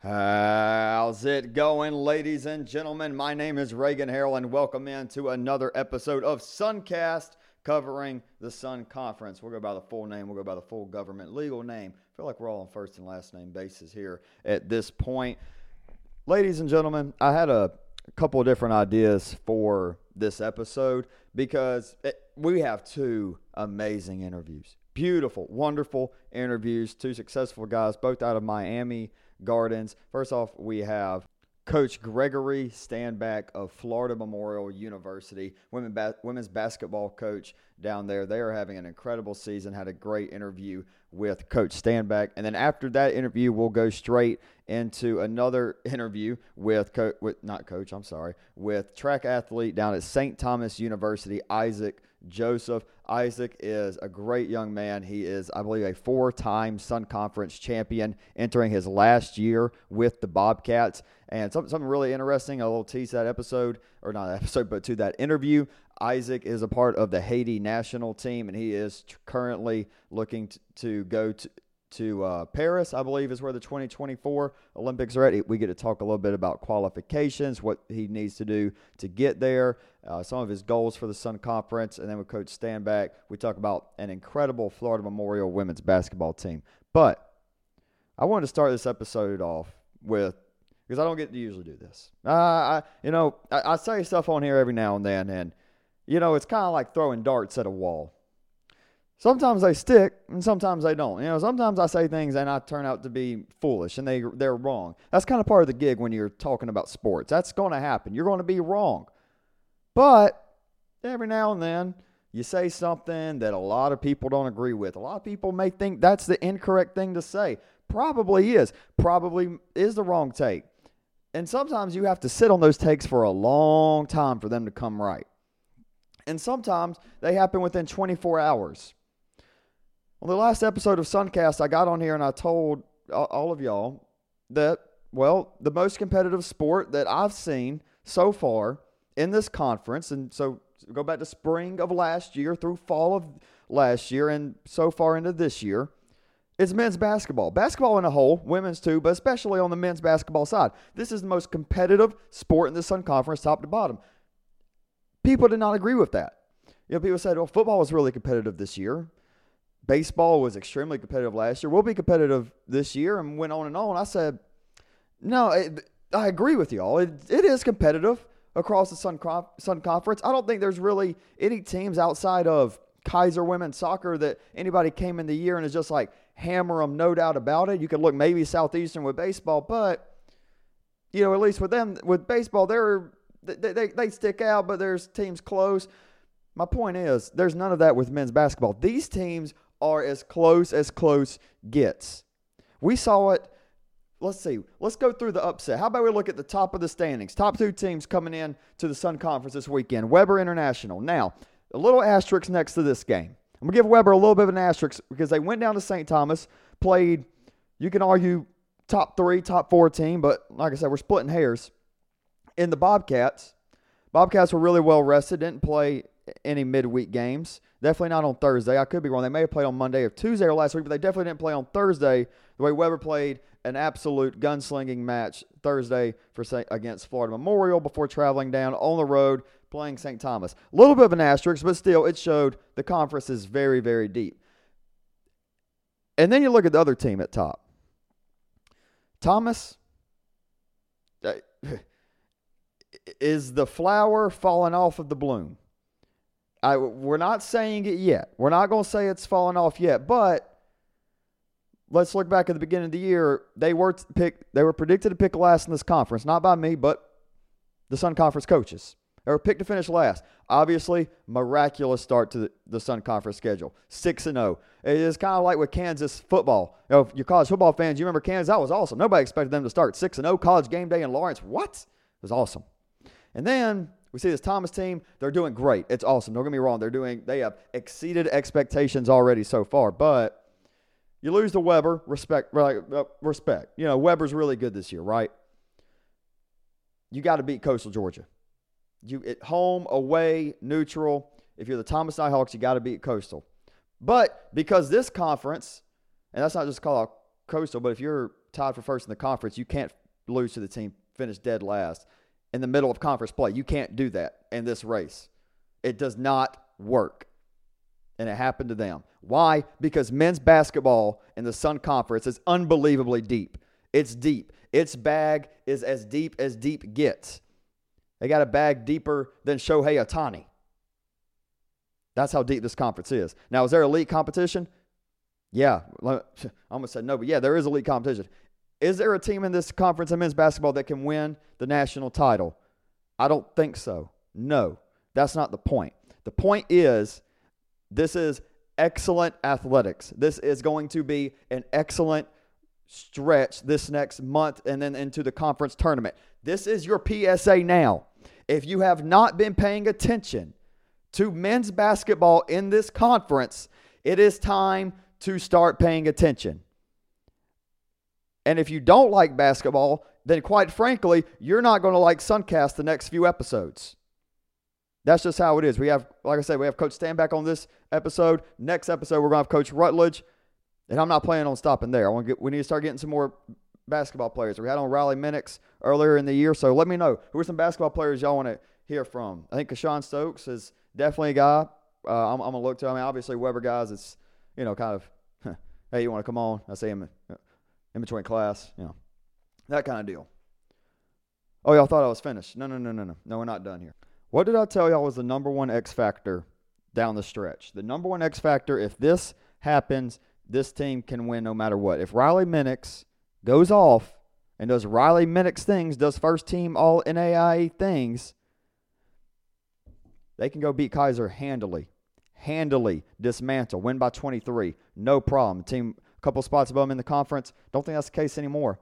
How's it going, ladies and gentlemen? My name is Reagan Harrell, and welcome in to another episode of Suncast covering the Sun Conference. We'll go by the full name, we'll go by the full government legal name. I feel like we're all on first and last name basis here at this point. Ladies and gentlemen, I had a couple of different ideas for this episode because it, we have two amazing interviews. Beautiful, wonderful interviews. Two successful guys, both out of Miami Gardens. First off, we have Coach Gregory Stanback of Florida Memorial University, women ba- women's basketball coach down there. They are having an incredible season. Had a great interview with Coach Stanback, and then after that interview, we'll go straight into another interview with co- with not coach. I'm sorry, with track athlete down at St. Thomas University, Isaac Joseph. Isaac is a great young man. He is, I believe, a four time Sun Conference champion, entering his last year with the Bobcats. And something, something really interesting, a little tease that episode, or not episode, but to that interview. Isaac is a part of the Haiti national team, and he is currently looking to, to go to, to uh, Paris, I believe, is where the 2024 Olympics are at. We get to talk a little bit about qualifications, what he needs to do to get there, uh, some of his goals for the Sun Conference, and then with Coach Stanback, we talk about an incredible Florida Memorial women's basketball team. But I wanted to start this episode off with because I don't get to usually do this. Uh, I, you know, I, I say stuff on here every now and then, and you know, it's kind of like throwing darts at a wall sometimes they stick and sometimes they don't. You know, sometimes I say things and I turn out to be foolish and they they're wrong. That's kind of part of the gig when you're talking about sports. That's going to happen. You're going to be wrong. But every now and then you say something that a lot of people don't agree with. A lot of people may think that's the incorrect thing to say. Probably is. Probably is the wrong take. And sometimes you have to sit on those takes for a long time for them to come right. And sometimes they happen within 24 hours. On the last episode of Suncast, I got on here and I told all of y'all that, well, the most competitive sport that I've seen so far in this conference, and so go back to spring of last year through fall of last year and so far into this year, It's men's basketball. Basketball in a whole, women's too, but especially on the men's basketball side. This is the most competitive sport in the Sun Conference, top to bottom. People did not agree with that. You know, people said, well, football was really competitive this year. Baseball was extremely competitive last year. We'll be competitive this year, and went on and on. I said, no, it, I agree with y'all. It, it is competitive across the Sun, Sun Conference. I don't think there's really any teams outside of Keiser women's soccer that anybody came in the year and is just like hammer them, no doubt about it. You could look maybe Southeastern with baseball, but you know, at least with them with baseball, they're they, they, they stick out, but there's teams close. My point is, there's none of that with men's basketball. These teams are as close as close gets. We saw it. Let's see. Let's go through the upset. How about we look at the top of the standings? Top two teams coming in to the Sun Conference this weekend. Webber International. Now, a little asterisk next to this game. I'm to give Webber a little bit of an asterisk because they went down to St. Thomas, played, you can argue, top three, top four team, but like I said, we're splitting hairs. In the Bobcats, Bobcats were really well rested, didn't play any midweek games. Definitely not on Thursday. I could be wrong. They may have played on Monday or Tuesday or last week, but they definitely didn't play on Thursday the way Webber played an absolute gunslinging match Thursday for against Florida Memorial before traveling down on the road playing St. Thomas. A little bit of an asterisk, but still, it showed the conference is very, very deep. And then you look at the other team at top. Thomas uh, is the flower falling off of the bloom. I, we're not saying it yet. We're not going to say it's fallen off yet, but let's look back at the beginning of the year. They were picked. They were predicted to pick last in this conference, not by me, but the Sun Conference coaches. They were picked to finish last. Obviously, miraculous start to the, the Sun Conference schedule. Six and zero. Oh. It is kind of like with Kansas football. You know, if you're college football fans, you remember Kansas. That was awesome. Nobody expected them to start six and zero. Oh, college game day in Lawrence. What? It was awesome. And then we see this Thomas team, they're doing great. It's awesome. Don't get me wrong. They're doing they have exceeded expectations already so far. But you lose to Webber, respect uh, respect. You know, Webber's really good this year, right? You got to beat Coastal Georgia. You at home, away, neutral. If you're the Thomas Nighthawks, you got to beat Coastal. But because this conference, and that's not just called Coastal, but if you're tied for first in the conference, you can't lose to the team finished dead last in the middle of conference play. You can't do that in this race. It does not work. And it happened to them. Why? Because men's basketball in the Sun Conference is unbelievably deep. It's deep. Its bag is as deep as deep gets. They got a bag deeper than Shohei Ohtani. That's how deep this conference is. Now, is there elite competition? Yeah. I almost said no, but yeah, there is elite competition. Is there a team in this conference in men's basketball that can win the national title? I don't think so. No, that's not the point. The point is this is excellent athletics. This is going to be an excellent stretch this next month and then into the conference tournament. This is your PSA now. If you have not been paying attention to men's basketball in this conference, it is time to start paying attention. And if you don't like basketball, then quite frankly, you're not going to like Suncast the next few episodes. That's just how it is. We have, like I said, we have Coach Stanback on this episode. Next episode, we're to have Coach Rutledge. And I'm not planning on stopping there. I want to get, we need to start getting some more basketball players. We had on Riley Minix earlier in the year. So let me know who are some basketball players y'all want to hear from. I think Kashawn Stokes is definitely a guy. Uh, I'm, I'm, gonna look to. I mean, obviously Webber guys. It's you know kind of, hey, you want to come on? I see him in between class. You know, that kind of deal. Oh, y'all thought I was finished? No, no, no, no, no. No, we're not done here. What did I tell y'all was the number one X factor down the stretch? The number one X factor. If this happens, this team can win no matter what. If Riley Minix goes off and does Riley Minix things, does first team all NAIA things, they can go beat Keiser handily. Handily dismantle, win by 23. No problem. Team a couple spots above them in the conference. Don't think that's the case anymore.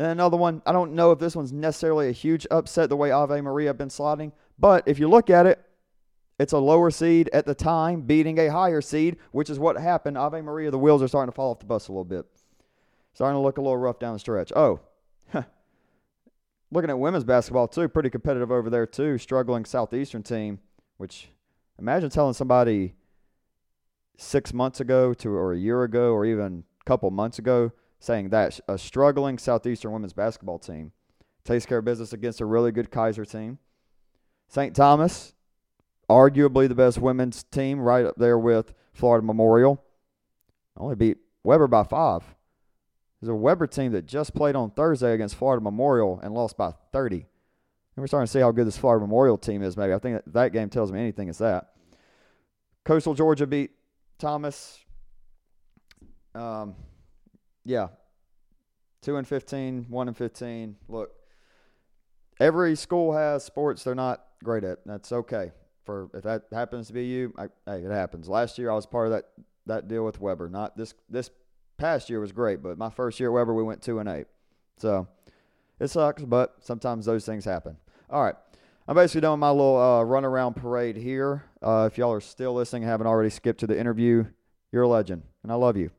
And another one, I don't know if this one's necessarily a huge upset the way Ave Maria have been sliding, but if you look at it, it's a lower seed at the time beating a higher seed, which is what happened. Ave Maria, the wheels are starting to fall off the bus a little bit. Starting to look a little rough down the stretch. Oh, looking at women's basketball too, pretty competitive over there too. Struggling Southeastern team, which imagine telling somebody six months ago to or a year ago or even a couple months ago saying that a struggling Southeastern women's basketball team takes care of business against a really good Keiser team. St. Thomas, arguably the best women's team, right up there with Florida Memorial. Only beat Webber by five. There's a Webber team that just played on Thursday against Florida Memorial and lost by 30. And we're starting to see how good this Florida Memorial team is, maybe. I think that, that game tells me anything, it's that. Coastal Georgia beat Thomas. Um, yeah. 2 and 15, 1 and 15. Look, every school has sports they're not great at. That's okay for if that happens to be you, I, hey, it happens. Last year I was part of that that deal with Webber. Not this this past year was great, but my first year at Webber we went two and eight. So it sucks, but sometimes those things happen. All right. I'm basically doing my little uh, run around parade here. Uh, if y'all are still listening, haven't already skipped to the interview, you're a legend, and I love you.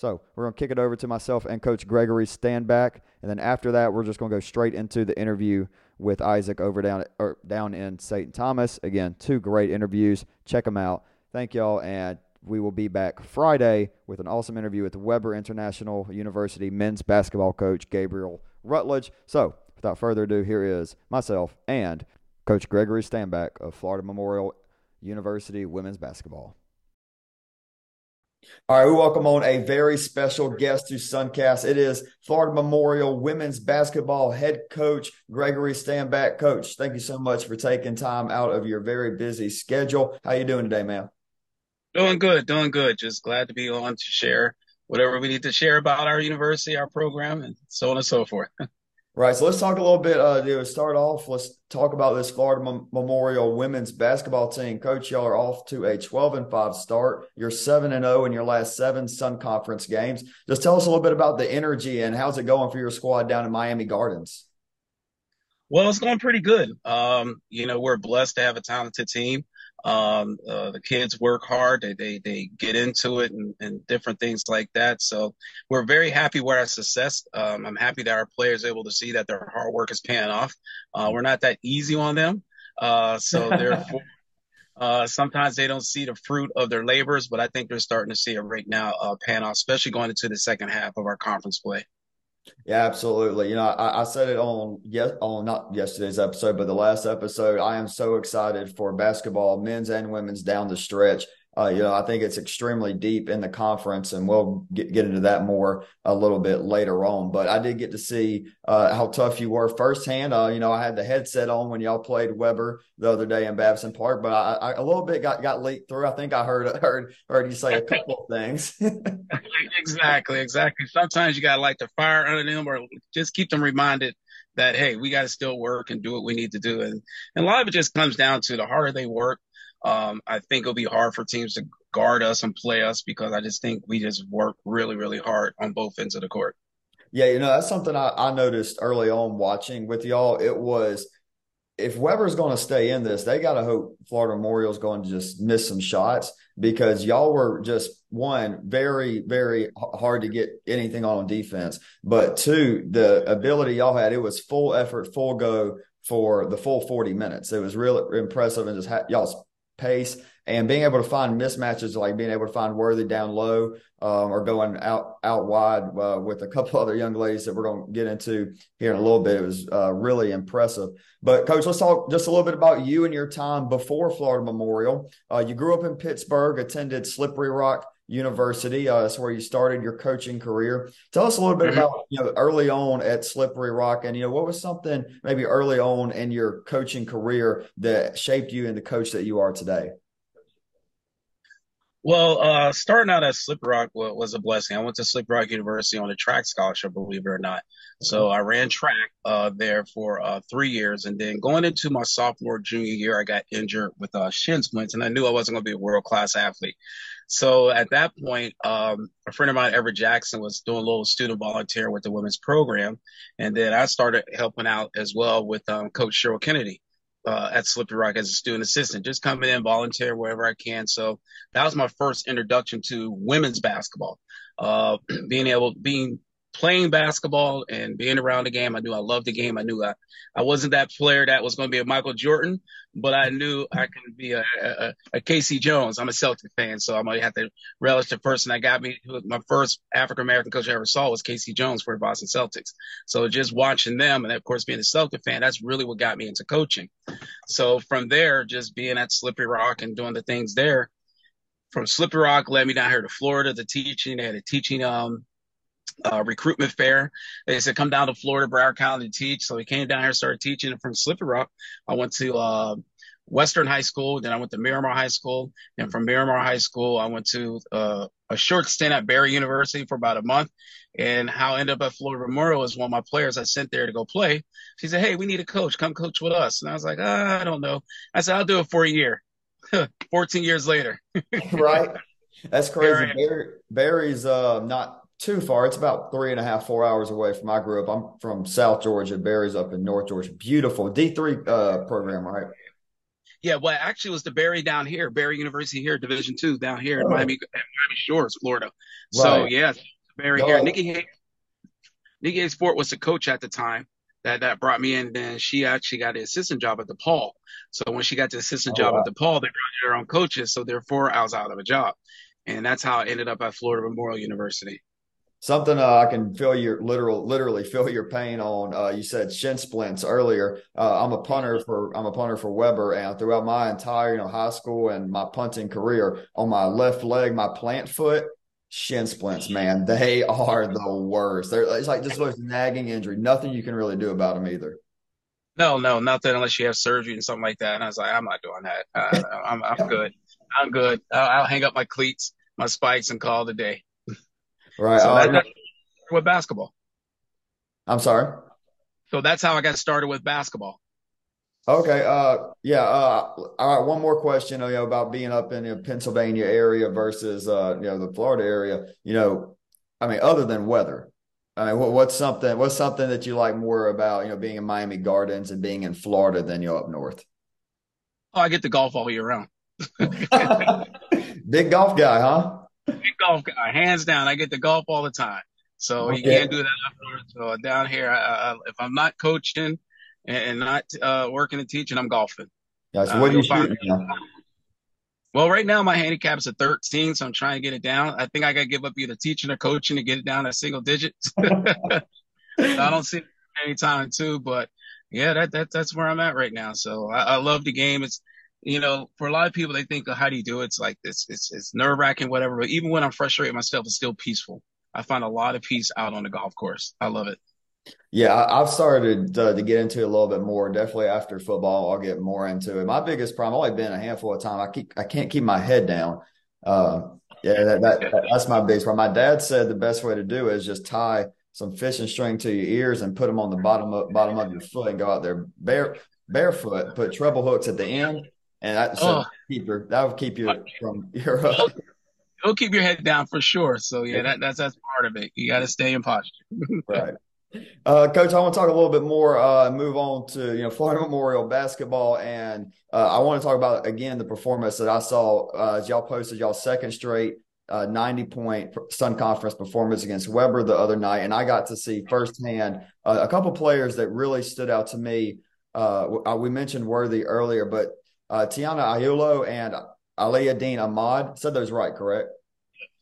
So we're going to kick it over to myself and Coach Gregory Stanback, and then after that, we're just going to go straight into the interview with Isaac over down or down in St. Thomas. Again, two great interviews. Check them out. Thank y'all, and we will be back Friday with an awesome interview with Webber International University men's basketball coach Gabriel Rutledge. So, without further ado, here is myself and Coach Gregory Stanback of Florida Memorial University women's basketball. All right, we welcome on a very special guest to Suncast. It is Florida Memorial women's basketball head coach Gregory Stanback. Coach, thank you so much for taking time out of your very busy schedule. How you doing today, man? Doing good, doing good. Just glad to be on to share whatever we need to share about our university, our program, and so on and so forth. Right. So let's talk a little bit. Uh, to start off, let's talk about this Florida Mem- Memorial women's basketball team. Coach, y'all are off to a 12 and 5 start. You're 7 and 0 in your last seven Sun Conference games. Just tell us a little bit about the energy and how's it going for your squad down in Miami Gardens. Well, it's going pretty good. Um, you know, we're blessed to have a talented team. Um, uh, the kids work hard. They, they, they get into it and, and different things like that. So we're very happy with our success. Um, I'm happy that our players are able to see that their hard work is paying off. Uh, we're not that easy on them. Uh, so therefore, uh, sometimes they don't see the fruit of their labors, but I think they're starting to see it right now, uh, pan off, especially going into the second half of our conference play. Yeah, absolutely. You know, I, I said it on yes on not yesterday's episode, but the last episode. I am so excited for basketball, men's and women's down the stretch. Uh, you know, I think it's extremely deep in the conference, and we'll get, get into that more a little bit later on. But I did get to see uh, how tough you were firsthand. Uh, you know, I had the headset on when y'all played Webber the other day in Babson Park, but I, I, a little bit got, got leaked through. I think I heard heard heard you say a couple of things. exactly, exactly. Sometimes you gotta light the fire under them, or just keep them reminded that hey, we got to still work and do what we need to do. And and a lot of it just comes down to the harder they work, um, I think it'll be hard for teams to guard us and play us because I just think we just work really, really hard on both ends of the court. Yeah, you know, that's something I, I noticed early on watching with y'all. It was if Webber's going to stay in this, they got to hope Florida Memorial's going to just miss some shots because y'all were just one very, very hard to get anything on defense. But two, the ability y'all had, it was full effort, full go for the full 40 minutes. It was real impressive and just ha- y'all's pace and being able to find mismatches, like being able to find Worthy down low um, or going out out wide uh, with a couple other young ladies that we're going to get into here in a little bit. It was uh, really impressive. But coach, let's talk just a little bit about you and your time before Florida Memorial. Uh, you grew up in Pittsburgh, attended Slippery Rock University. Uh, that's where you started your coaching career. Tell us a little bit mm-hmm. about you know early on at Slippery Rock, and you know what was something maybe early on in your coaching career that shaped you into coach that you are today. Well, uh, starting out at Slippery Rock was, was, a blessing. I went to Slippery Rock University on a track scholarship, believe it or not. So I ran track uh, there for uh, three years, and then going into my sophomore junior year, I got injured with uh, shin splints, and I knew I wasn't going to be a world class athlete. So at that point, um, a friend of mine, Everett Jackson, was doing a little student volunteer with the women's program, and then I started helping out as well with um, Coach Cheryl Kennedy uh, at Slippery Rock as a student assistant, just coming in, volunteer wherever I can. So that was my first introduction to women's basketball. Uh, being able, being playing basketball and being around the game. I knew I loved the game. I knew I, I wasn't that player that was going to be a Michael Jordan, but I knew I could be a, a, a K.C. Jones. I'm a Celtic fan, so I'm going to have to relish the person that got me. My first African American coach I ever saw was K.C. Jones for the Boston Celtics. So just watching them, and of course being a Celtic fan, that's really what got me into coaching. So from there, just being at Slippery Rock and doing the things there. From Slippery Rock led me down here to Florida to teaching. They had a teaching um, uh, recruitment fair. They said, come down to Florida, Broward County to teach. So we came down here, started teaching from Slippery Rock. I went to, uh, Western High School. Then I went to Miramar High School. And from Miramar High School, I went to, uh, a short stint at Barry University for about a month. And how I ended up at Florida Memorial is one of my players I sent there to go play. She said, Hey, we need a coach. Come coach with us. And I was like, ah, I don't know. I said, I'll do it for a year. 14 years later. right. That's crazy. Barry, Barry's uh, not too far. It's about three and a half, four hours away from my group. I'm from South Georgia. Barry's up in North Georgia. Beautiful D three uh, program, right? Yeah, well, actually, it was the Barry down here, Barry University here, Division two down here oh. in Miami, Miami Shores, Florida. Right. So yeah, Barry here. Nikki Hayes, Nikki Hayes Fort was the coach at the time that that brought me in. Then she actually got the assistant job at DePaul. So when she got the assistant oh, job wow. at DePaul, they brought their own coaches. So therefore, I was out of a job, and that's how I ended up at Florida Memorial University something uh, I can feel your literal, literally feel your pain on. Uh, you said shin splints earlier. Uh, I'm a punter for I'm a punter for Webber, and throughout my entire you know high school and my punting career, on my left leg, my plant foot, shin splints, man, they are the worst. They're it's like just most nagging injury. Nothing you can really do about them either. No, no, nothing unless you have surgery and something like that. And I was like, I'm not doing that. Uh, I'm, I'm good. I'm good. I'll, I'll hang up my cleats, my spikes, and call it a day. Right. So uh, with basketball. I'm sorry. So that's how I got started with basketball. Okay. Uh, yeah. Uh, all right. One more question, you know, about being up in the Pennsylvania area versus, uh, you know, the Florida area. You know, I mean, other than weather, I mean, what, what's something, what's something that you like more about, you know, being in Miami Gardens and being in Florida than you up north? Oh, I get to golf all year round. Big golf guy, huh? Golf guy, hands down. I get to golf all the time. So okay. you can't do that afterwards. So down here, I, I, if I'm not coaching and, not uh, working and teaching, I'm golfing. Gotcha. Uh, what are you shooting Well, right now my handicap is a 13, so I'm trying to get it down. I think I got to give up either teaching or coaching to get it down to single digits. I don't see it anytime too, but yeah, that, that that's where I'm at right now. So I, I love the game. It's you know, for a lot of people, they think, oh, how do you do it? It's like it's it's, it's nerve wracking, whatever. But even when I'm frustrated myself, it's still peaceful. I find a lot of peace out on the golf course. I love it. Yeah, I, have started to, to, get into it a little bit more. Definitely after football, I'll get more into it. My biggest problem, I've only been a handful of time. I keep, I can't keep my head down. Uh, yeah, that, that, that's my biggest problem. My dad said the best way to do it is just tie some fishing string to your ears and put them on the bottom of, bottom of your foot and go out there bare barefoot. Put treble hooks at the end, and oh. that will keep you from your. Uh, It'll keep your head down for sure. So yeah, that, that's that's part of it. You got to stay in posture. right. Uh, Coach, I want to talk a little bit more. Uh, move on to you know Florida Memorial basketball, and uh, I want to talk about again the performance that I saw uh, as y'all posted y'all second straight uh, 90 point Sun Conference performance against Webber the other night, and I got to see firsthand uh, a couple players that really stood out to me. we mentioned Worthy earlier, but Tiana Ayulo and Aliyah Dean Ahmad said those right, correct?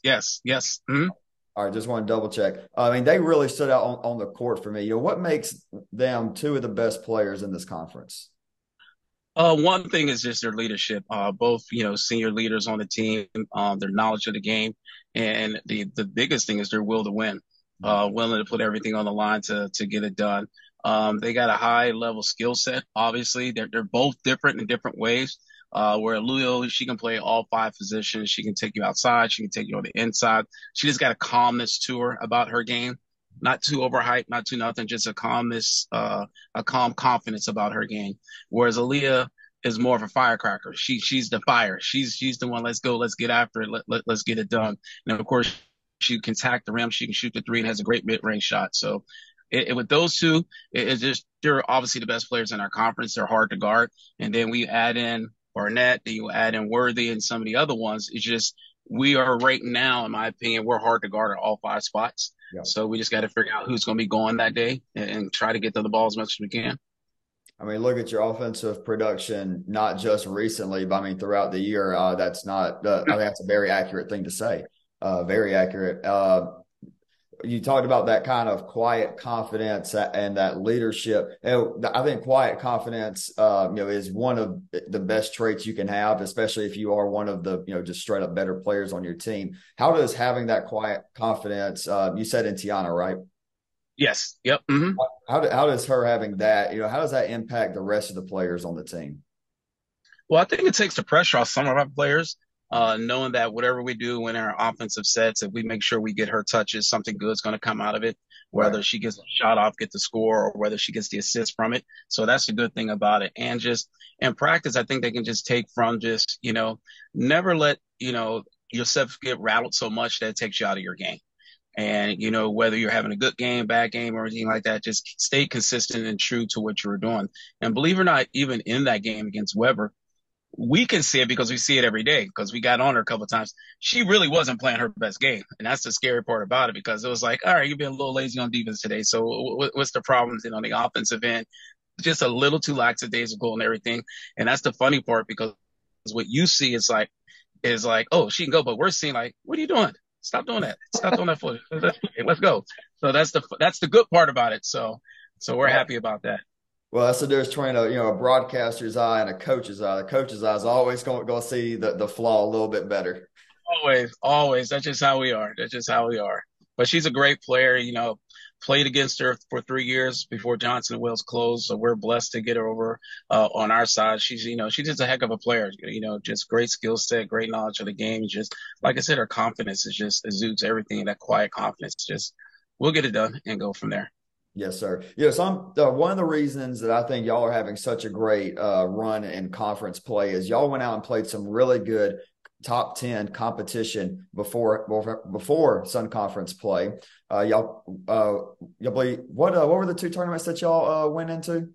Yes, yes. Mm-hmm. All right, just want to double check. I mean, they really stood out on, on the court for me. You know, what makes them two of the best players in this conference? Uh, one thing is just their leadership. Uh, both, you know, senior leaders on the team, um, their knowledge of the game, and the the biggest thing is their will to win. Uh, willing to put everything on the line to to get it done. Um, they got a high level skill set. Obviously, they're they're both different in different ways. Uh, where Leo, she can play all five positions. She can take you outside. She can take you on the inside. She just got a calmness to her about her game. Not too overhyped, not too nothing, just a calmness, uh, a calm confidence about her game. Whereas Aaliyah is more of a firecracker. She, she's the fire. She's, she's the one. Let's go. Let's get after it. Let, let, let's get it done. And of course, she can tack the rim. She can shoot the three and has a great mid range shot. So it, it, with those two, it, it's just, they're obviously the best players in our conference. They're hard to guard. And then we add in Barnett, then you add in Worthy and some of the other ones. It's just we are right now, in my opinion, we're hard to guard at all five spots. Yeah. So we just got to figure out who's going to be going that day and, and, try to get to the ball as much as we can. I mean, look at your offensive production, not just recently, but I mean throughout the year. Uh, that's not. Uh, I that's a very accurate thing to say. Uh, very accurate. You talked about that kind of quiet confidence and that leadership. And I think quiet confidence, uh, you know, is one of the best traits you can have, especially if you are one of the, you know, just straight up better players on your team. How does having that quiet confidence, uh, you said in Tiana, right? Yes. Yep. Mm-hmm. How, how does her having that, you know, how does that impact the rest of the players on the team? Well, I think it takes the pressure off some of our players uh, knowing that whatever we do in our offensive sets, if we make sure we get her touches, something good's going to come out of it, whether right. she gets a shot off, get the score, or whether she gets the assist from it. So that's the good thing about it. And just in practice, I think they can just take from just, you know, never let, you know, yourself get rattled so much that it takes you out of your game. And, you know, whether you're having a good game, bad game, or anything like that, just stay consistent and true to what you're doing. And believe it or not, even in that game against Webber, we can see it because we see it every day because we got on her a couple times. She really wasn't playing her best game. And that's the scary part about it because it was like, all right, you've been a little lazy on defense today. So what's the problems in on the offensive end? Just a little too lackadaisical and everything. And that's the funny part because what you see is like, is like, oh, she can go, but we're seeing like, what are you doing? Stop doing that. Stop doing that for Let's go. So that's the, that's the good part about it. So, so we're happy about that. Well, that's the difference between a you know a broadcaster's eye and a coach's eye. The coach's eye is always going to see the, the flaw a little bit better. Always, always. That's just how we are. That's just how we are. But she's a great player. You know, played against her for three years before Johnson and Wales closed. So we're blessed to get her over uh, on our side. She's, you know, she's just a heck of a player. You know, just great skill set, great knowledge of the game. Just like I said, her confidence is just exudes everything. That quiet confidence. Just we'll get it done and go from there. Yes, sir. I'm, uh, one of the reasons that I think y'all are having such a great uh, run in conference play is y'all went out and played some really good top 10 competition before before, before Sun Conference play. Uh, y'all, uh, y'all believe, what uh, what were the two tournaments that y'all uh, went into?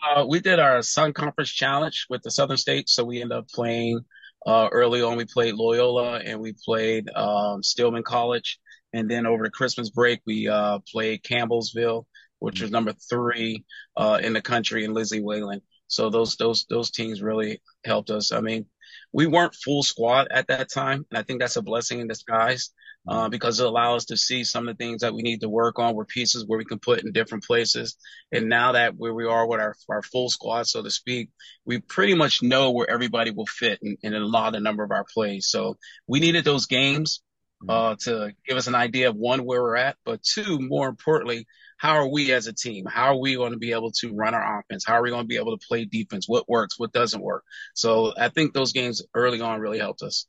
Uh, we did our Sun Conference Challenge with the Southern States, so we ended up playing uh, early on. We played Loyola and we played um, Stillman College, and then over the Christmas break we played Campbellsville which was number three uh, in the country, and Lindsey Wilson. So those those those teams really helped us. I mean, we weren't full squad at that time, and I think that's a blessing in disguise. uh, mm-hmm. because it allows us to see some of the things that we need to work on, where pieces where we can put in different places. And now that where we are with our, our full squad, so to speak, we pretty much know where everybody will fit in, in a lot of the number of our plays. So we needed those games mm-hmm. uh, to give us an idea of one, where we're at, but two, more importantly, how are we as a team? How are we going to be able to run our offense? How are we going to be able to play defense? What works? What doesn't work? So I think those games early on really helped us.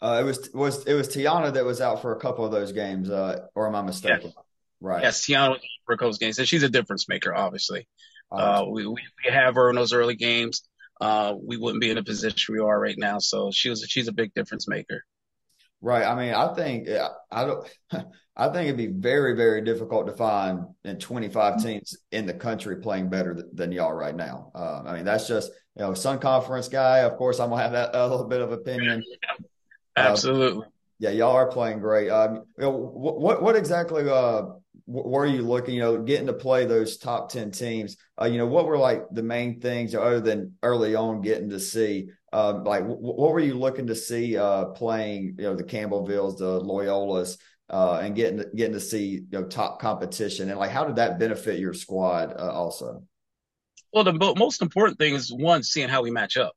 Uh, it was was it was Tiana that was out for a couple of those games, uh, or am I mistaken? Yes. Right. Yes, Tiana was for those games, and she's a difference maker. Obviously, uh, we, we have her in those early games. Uh, we wouldn't be in the position we are right now. So she was she's a big difference maker. Right. I mean, I think I don't. I think it'd be very, very difficult to find in 25 teams in the country playing better th- than y'all right now. Uh, I mean, that's just you know, Sun Conference guy. Of course, I'm gonna have that a little bit of opinion. Absolutely. Uh, yeah, y'all are playing great. Um, you know, what what exactly uh, were you looking? You know, getting to play those top ten teams. Uh, you know, what were like the main things other than early on getting to see? Um, like, w- what were you looking to see uh, playing? You know, the Campbellvilles, the Loyolas, uh, and getting getting to see you know top competition, and like, how did that benefit your squad uh, also? Well, the most important thing is one, seeing how we match up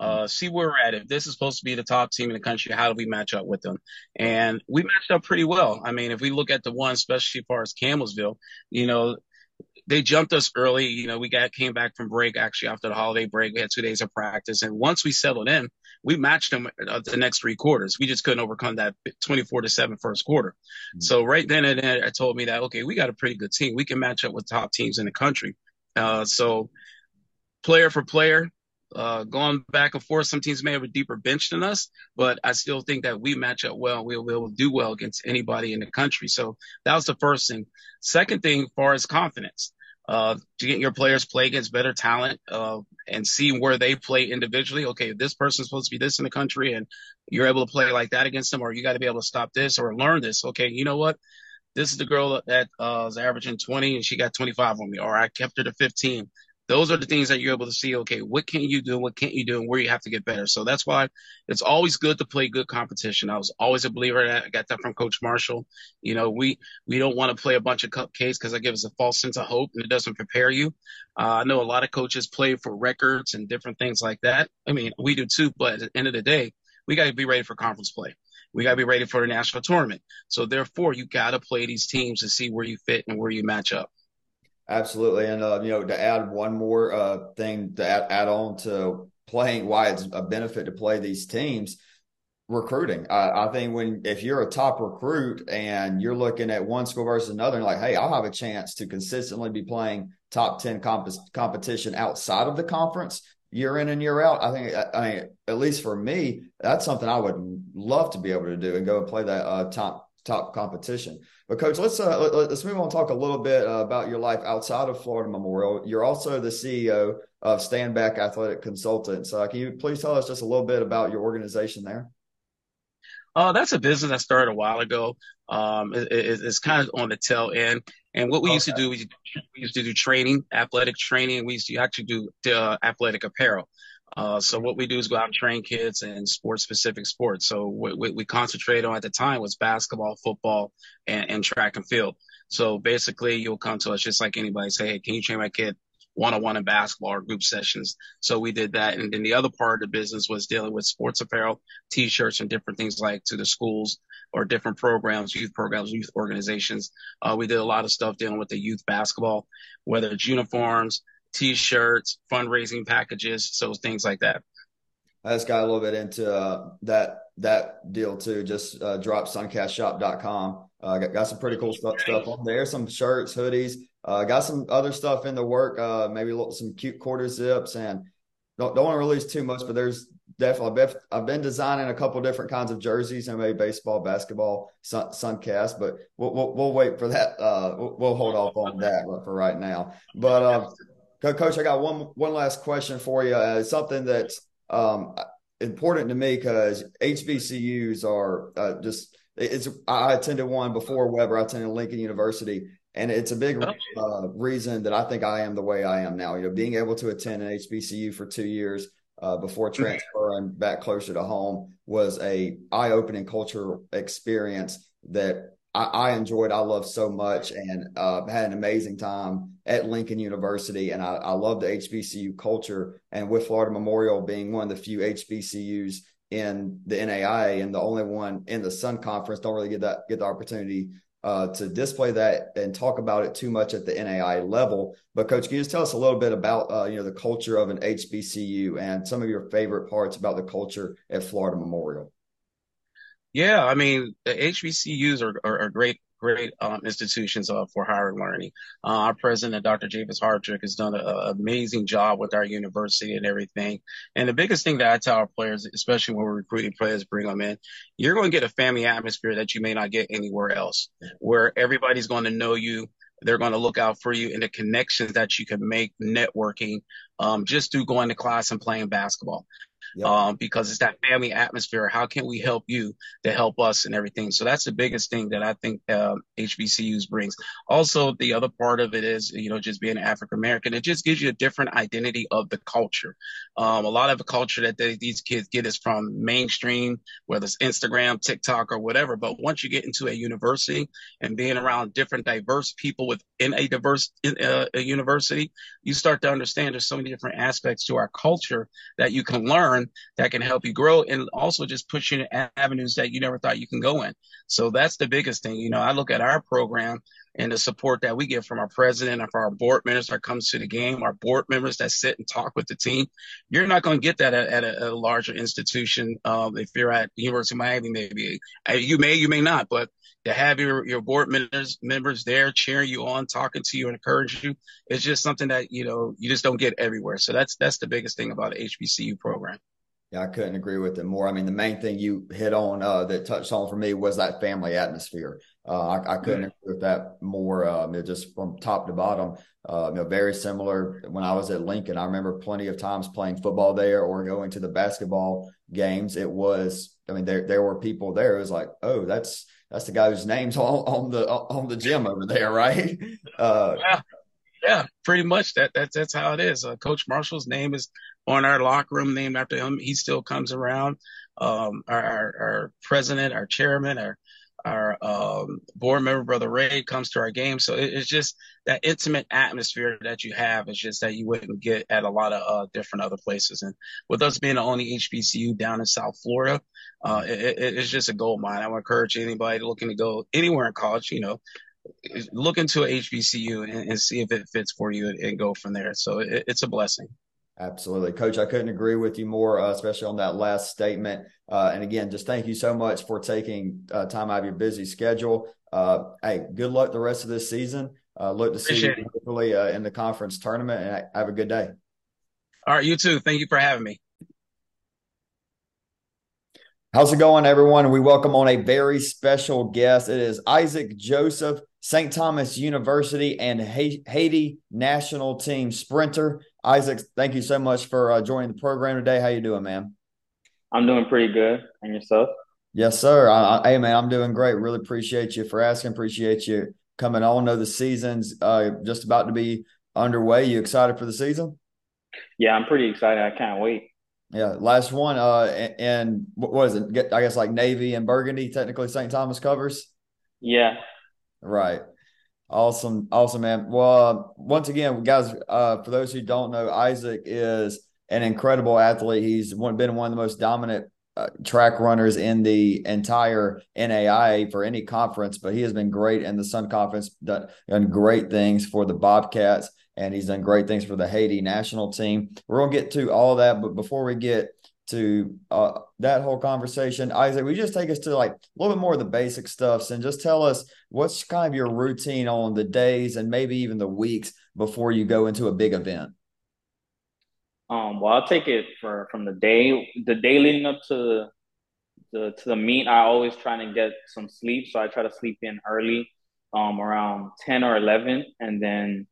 uh, see where we're at. If this is supposed to be the top team in the country, how do we match up with them? And we matched up pretty well. I mean, if we look at the one, especially as far as Campbellsville, you know, they jumped us early. You know, we got came back from break actually after the holiday break. We had two days of practice, and once we settled in, we matched them uh, the next three quarters. We just couldn't overcome that 24 to seven first quarter. Mm-hmm. So right then and there, I told me that okay, we got a pretty good team. We can match up with top teams in the country. Uh, so player for player, uh, going back and forth. Some teams may have a deeper bench than us, but I still think that we match up well. We'll be able to do well against anybody in the country. So that was the first thing. Second thing, as far as confidence, uh, to get your players play against better talent, uh, and see where they play individually. Okay, this person's supposed to be this in the country and you're able to play like that against them, or you got to be able to stop this or learn this. Okay, you know what? This is the girl that uh, was averaging 20 and she got 25 on me, or I kept her to 15 those are the things that you're able to see. Okay, what can you do? What can't you do? And where you have to get better. So that's why it's always good to play good competition. I was always a believer that. I got that from Coach Marshall. You know, we we don't want to play a bunch of cupcakes because that gives us a false sense of hope and it doesn't prepare you. Uh, I know a lot of coaches play for records and different things like that. I mean, we do too. But at the end of the day, we got to be ready for conference play. We got to be ready for the national tournament. So therefore, you got to play these teams to see where you fit and where you match up. Absolutely, and uh, you know, to add one more uh, thing to add, add on to playing, why it's a benefit to play these teams, recruiting. I, I, think when if you're a top recruit and you're looking at one school versus another, and like, hey, I'll have a chance to consistently be playing top ten comp- competition outside of the conference year in and year out. I think, I mean, at least for me, that's something I would love to be able to do and go and play that uh, top top competition. But coach, let's uh, let's move on and talk a little bit uh, about your life outside of Florida Memorial. You're also the CEO of Stanback Athletic Consultants. Uh, can you please tell us just a little bit about your organization there? Uh, that's a business I started a while ago. Um, it, it, it's kind of on the tail end. And what we okay. used to do, we used to do training, athletic training. We used to actually do uh, athletic apparel. Uh, so what we do is go out and train kids in sports specific sports. So what we, we concentrated on at the time was basketball, football, and, and track and field. So basically you'll come to us just like anybody say, Hey, can you train my kid one on one in basketball or group sessions? So we did that. And then the other part of the business was dealing with sports apparel, t-shirts and different things like to the schools or different programs, youth programs, youth organizations. Uh, we did a lot of stuff dealing with the youth basketball, whether it's uniforms, t-shirts, fundraising packages, so things like that. I just got a little bit into uh, that that deal too. Just uh, drop suncastshop.com. Uh, got, got some pretty cool stuff, stuff on there. Some shirts, hoodies. Uh, got some other stuff in the work. Uh, maybe little, some cute quarter zips, and don't don't want to release too much. But there's definitely I've been, I've been designing a couple different kinds of jerseys maybe baseball, basketball, sun, Suncast. But we'll, we'll, we'll wait for that. Uh, we'll, we'll, hold off on that for right now. But uh, Coach, I got one one last question for you. Uh, something that's um, important to me because HBCUs are uh, just. It's. I attended one before Webber. I attended Lincoln University, and it's a big uh, reason that I think I am the way I am now. You know, being able to attend an HBCU for two years uh, before mm-hmm. transferring back closer to home was a eye opening cultural experience that I, I, enjoyed. I loved so much and uh, had an amazing time at Lincoln University. And I, I love the HBCU culture. And with Florida Memorial being one of the few HBCUs in the NAIA and the only one in the Sun Conference, don't really get that get the opportunity uh, to display that and talk about it too much at the NAIA level. But coach, can you just tell us a little bit about uh, you know the culture of an HBCU and some of your favorite parts about the culture at Florida Memorial? Yeah, I mean, the HBCUs are, are, are great, great um, institutions uh, for higher learning. Uh, our president, Dr. Jaffus Hardrick, has done an amazing job with our university and everything. And the biggest thing that I tell our players, especially when we're recruiting players, bring them in, you're going to get a family atmosphere that you may not get anywhere else, where everybody's going to know you. They're going to look out for you and the connections that you can make networking um, just through going to class and playing basketball yep. um, because it's that family atmosphere. How can we help you to help us and everything? So that's the biggest thing that I think uh, HBCUs brings. Also, the other part of it is, you know, just being African American, it just gives you a different identity of the culture. Um, a lot of the culture that they, these kids get is from mainstream, whether it's Instagram, TikTok, or whatever. But once you get into a university and being around different diverse people within a diverse uh, a university, you start to understand there's so many different aspects to our culture that you can learn learn that can help you grow and also just push you in avenues that you never thought you can go in. So that's the biggest thing. You know, I look at our program and the support that we get from our president and from our board members that comes to the game, our board members that sit and talk with the team. You're not going to get that at, at a, a, larger institution. Um, if you're at University of Miami, maybe you may, you may not, but to have your, your board members, members there cheering you on, talking to you and encourage you, it's just something that, you know, you just don't get everywhere. So that's, that's the biggest thing about the HBCU program. Yeah, I couldn't agree with it more. I mean, the main thing you hit on uh, that touched on for me was that family atmosphere. Uh, I, I, couldn't agree with that more. Um, just from top to bottom, uh, you know, very similar. When I was at Lincoln, I remember plenty of times playing football there or going to the basketball games. It was, I mean, there there were people there. It was like, oh, that's that's the guy whose name's on, on the on the gym over there, right? Uh, yeah, yeah, pretty much. That that's that's how it is. Uh, Coach Marshall's name is on our locker room, named after him. He still comes around. Um, our, our, our president, our chairman, our our um, board member, Brother Ray, comes to our game. So it, it's just that intimate atmosphere that you have. It's just that you wouldn't get at a lot of uh, different other places. And with us being the only HBCU down in South Florida, uh, it, it's just a gold mine. I would encourage anybody looking to go anywhere in college, you know, look into a HBCU and, and see if it fits for you and, and go from there. So it, it's a blessing. Absolutely. Coach, I couldn't agree with you more, uh, especially on that last statement. Uh, and again, just thank you so much for taking uh, time out of your busy schedule. Uh, hey, good luck the rest of this season. Uh, look to see you hopefully uh, in the conference tournament and have a good day. All right, you too. Thank you for having me. How's it going, everyone? We welcome on a very special guest. It is Isaac Joseph, St. Thomas University and Haiti national team sprinter. Isaac, thank you so much for uh, joining the program today. How you doing, man? I'm doing pretty good. And yourself? Yes, sir. I, I, hey, man, I'm doing great. Really appreciate you for asking. Appreciate you coming on. Know the season's uh, just about to be underway. You excited for the season? Yeah, I'm pretty excited. I can't wait. Yeah, last one. Uh, and what was it? I guess like Navy and Burgundy. Technically, St. Thomas covers. Yeah. Right. Awesome, awesome, man. Well, uh, once again, guys, uh, for those who don't know, Isaac is an incredible athlete. He's one, been one of the most dominant uh, track runners in the entire NAIA for any conference, but he has been great in the Sun Conference, done, done great things for the Bobcats, and he's done great things for the Haiti national team. We're to get to all that, but before we get to uh, that whole conversation. Isaac, we just take us to like a little bit more of the basic stuffs and just tell us what's kind of your routine on the days and maybe even the weeks before you go into a big event. Um, well, I'll take it for from the day the day leading up to the to the meet. I always try to get some sleep, so I try to sleep in early, um, around ten or eleven, and then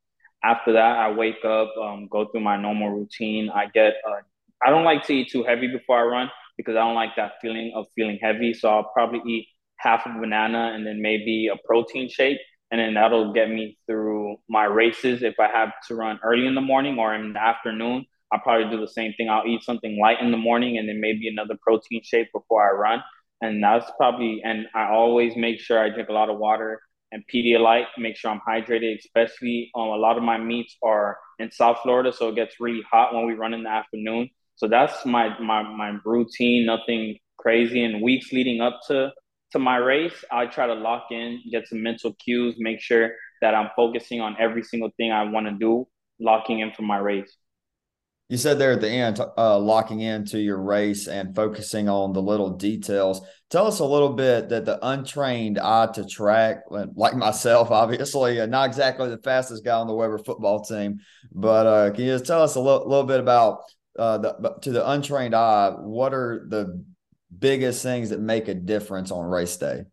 after that, I wake up, um, go through my normal routine. I get a I don't like to eat too heavy before I run because I don't like that feeling of feeling heavy. So I'll probably eat half a banana and then maybe a protein shake. And then that'll get me through my races if I have to run early in the morning or in the afternoon. I'll probably do the same thing. I'll eat something light in the morning and then maybe another protein shake before I run. And that's probably, and I always make sure I drink a lot of water and Pedialyte, make sure I'm hydrated, especially um, a lot of my meets are in South Florida, so it gets really hot when we run in the afternoon. So that's my my my routine, nothing crazy. And weeks leading up to to my race, I try to lock in, get some mental cues, make sure that I'm focusing on every single thing I want to do, locking in for my race. You said there at the end, uh, locking into your race and focusing on the little details. Tell us a little bit that the untrained eye to track, like myself, obviously, and not exactly the fastest guy on the Webber football team, but uh, can you just tell us a little bit about uh, the, to the untrained eye, what are the biggest things that make a difference on race day?